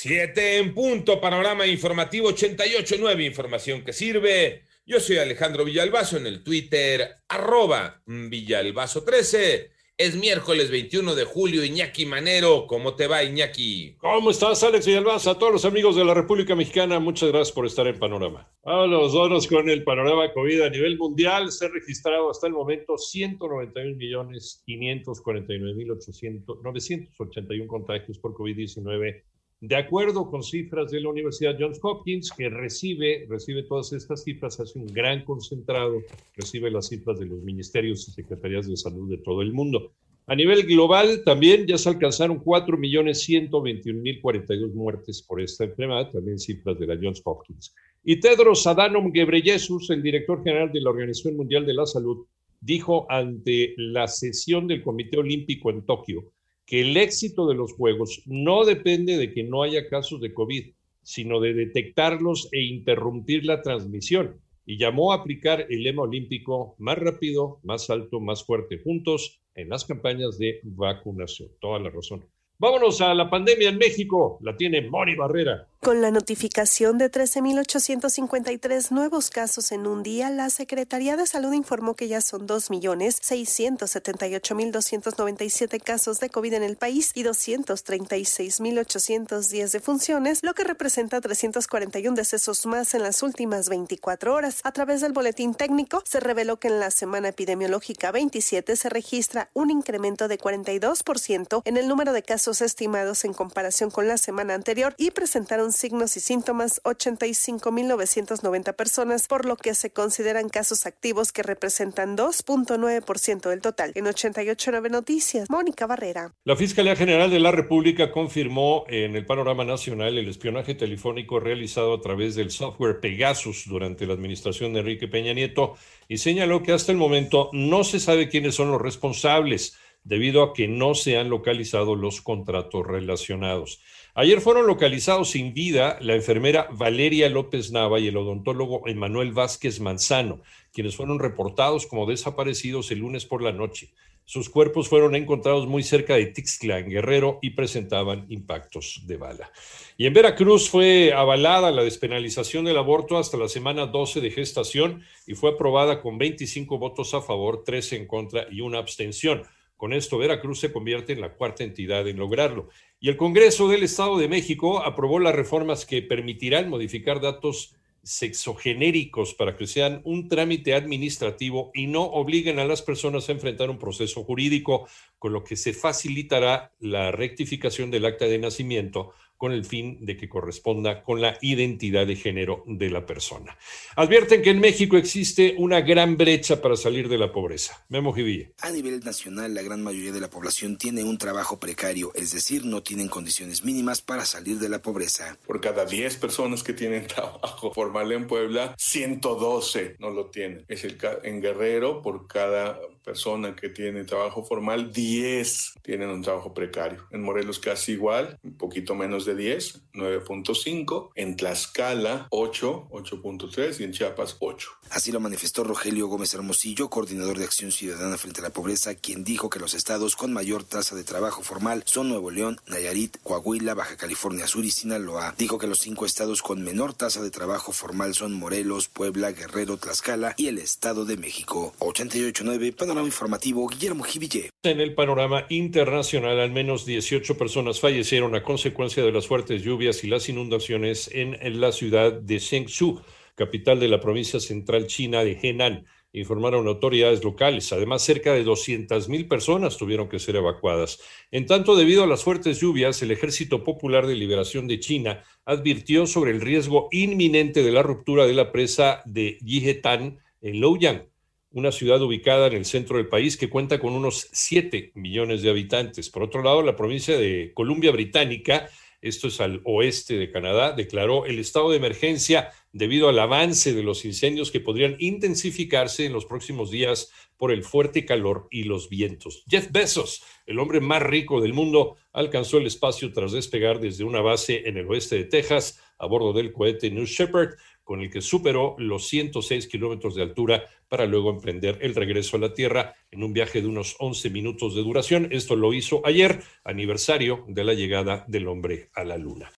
Siete en punto, panorama informativo 88.9, información que sirve. Yo soy Alejandro Villalbazo en el Twitter, arroba Villalbazo13. Es miércoles 21 de julio, Iñaki Manero. ¿Cómo te va, Iñaki? ¿Cómo estás, Alex Villalbazo? A todos los amigos de la República Mexicana, muchas gracias por estar en Panorama. A los donos con el panorama COVID a nivel mundial. Se han registrado hasta el momento 191 millones 549 mil 981 contagios por COVID-19 de acuerdo con cifras de la Universidad Johns Hopkins, que recibe, recibe todas estas cifras, hace un gran concentrado, recibe las cifras de los ministerios y secretarías de salud de todo el mundo. A nivel global, también ya se alcanzaron 4.121.042 muertes por esta enfermedad, también cifras de la Johns Hopkins. Y Tedros Adhanom Ghebreyesus, el director general de la Organización Mundial de la Salud, dijo ante la sesión del Comité Olímpico en Tokio que el éxito de los Juegos no depende de que no haya casos de COVID, sino de detectarlos e interrumpir la transmisión. Y llamó a aplicar el lema olímpico más rápido, más alto, más fuerte, juntos en las campañas de vacunación. Toda la razón. Vámonos a la pandemia en México. La tiene Moni Barrera. Con la notificación de 13.853 nuevos casos en un día, la Secretaría de Salud informó que ya son 2.678.297 casos de COVID en el país y 236.810 defunciones, lo que representa 341 decesos más en las últimas 24 horas. A través del boletín técnico, se reveló que en la semana epidemiológica 27 se registra un incremento de 42% en el número de casos estimados en comparación con la semana anterior y presentaron signos y síntomas 85.990 personas, por lo que se consideran casos activos que representan 2.9% del total. En 88.9 Noticias, Mónica Barrera. La Fiscalía General de la República confirmó en el panorama nacional el espionaje telefónico realizado a través del software Pegasus durante la administración de Enrique Peña Nieto y señaló que hasta el momento no se sabe quiénes son los responsables debido a que no se han localizado los contratos relacionados. Ayer fueron localizados sin vida la enfermera Valeria López Nava y el odontólogo Emanuel Vázquez Manzano, quienes fueron reportados como desaparecidos el lunes por la noche. Sus cuerpos fueron encontrados muy cerca de Tixla, en Guerrero, y presentaban impactos de bala. Y en Veracruz fue avalada la despenalización del aborto hasta la semana 12 de gestación y fue aprobada con 25 votos a favor, 13 en contra y una abstención. Con esto, Veracruz se convierte en la cuarta entidad en lograrlo. Y el Congreso del Estado de México aprobó las reformas que permitirán modificar datos sexogenéricos para que sean un trámite administrativo y no obliguen a las personas a enfrentar un proceso jurídico, con lo que se facilitará la rectificación del acta de nacimiento con el fin de que corresponda con la identidad de género de la persona. Advierten que en México existe una gran brecha para salir de la pobreza. Memo Jiville. A nivel nacional, la gran mayoría de la población tiene un trabajo precario, es decir, no tienen condiciones mínimas para salir de la pobreza. Por cada 10 personas que tienen trabajo formal en Puebla, 112 no lo tienen. Es el en Guerrero, por cada persona que tiene trabajo formal, 10 tienen un trabajo precario. En Morelos casi igual, un poquito menos de 10, 9.5. En Tlaxcala, 8, 8.3 y en Chiapas, 8. Así lo manifestó Rogelio Gómez Hermosillo, coordinador de Acción Ciudadana frente a la Pobreza, quien dijo que los estados con mayor tasa de trabajo formal son Nuevo León, Nayarit, Coahuila, Baja California Sur y Sinaloa. Dijo que los cinco estados con menor tasa de trabajo formal son Morelos, Puebla, Guerrero, Tlaxcala y el Estado de México. 88.9, informativo, Guillermo Jiville. En el panorama internacional, al menos 18 personas fallecieron a consecuencia de las fuertes lluvias y las inundaciones en la ciudad de Shenzhou, capital de la provincia central china de Henan informaron autoridades locales. Además, cerca de 200.000 personas tuvieron que ser evacuadas. En tanto, debido a las fuertes lluvias, el Ejército Popular de Liberación de China advirtió sobre el riesgo inminente de la ruptura de la presa de Yihetan en Luoyang una ciudad ubicada en el centro del país que cuenta con unos 7 millones de habitantes. Por otro lado, la provincia de Columbia Británica, esto es al oeste de Canadá, declaró el estado de emergencia debido al avance de los incendios que podrían intensificarse en los próximos días por el fuerte calor y los vientos. Jeff Bezos, el hombre más rico del mundo, alcanzó el espacio tras despegar desde una base en el oeste de Texas a bordo del cohete New Shepard, con el que superó los 106 kilómetros de altura para luego emprender el regreso a la Tierra en un viaje de unos 11 minutos de duración. Esto lo hizo ayer, aniversario de la llegada del hombre a la Luna.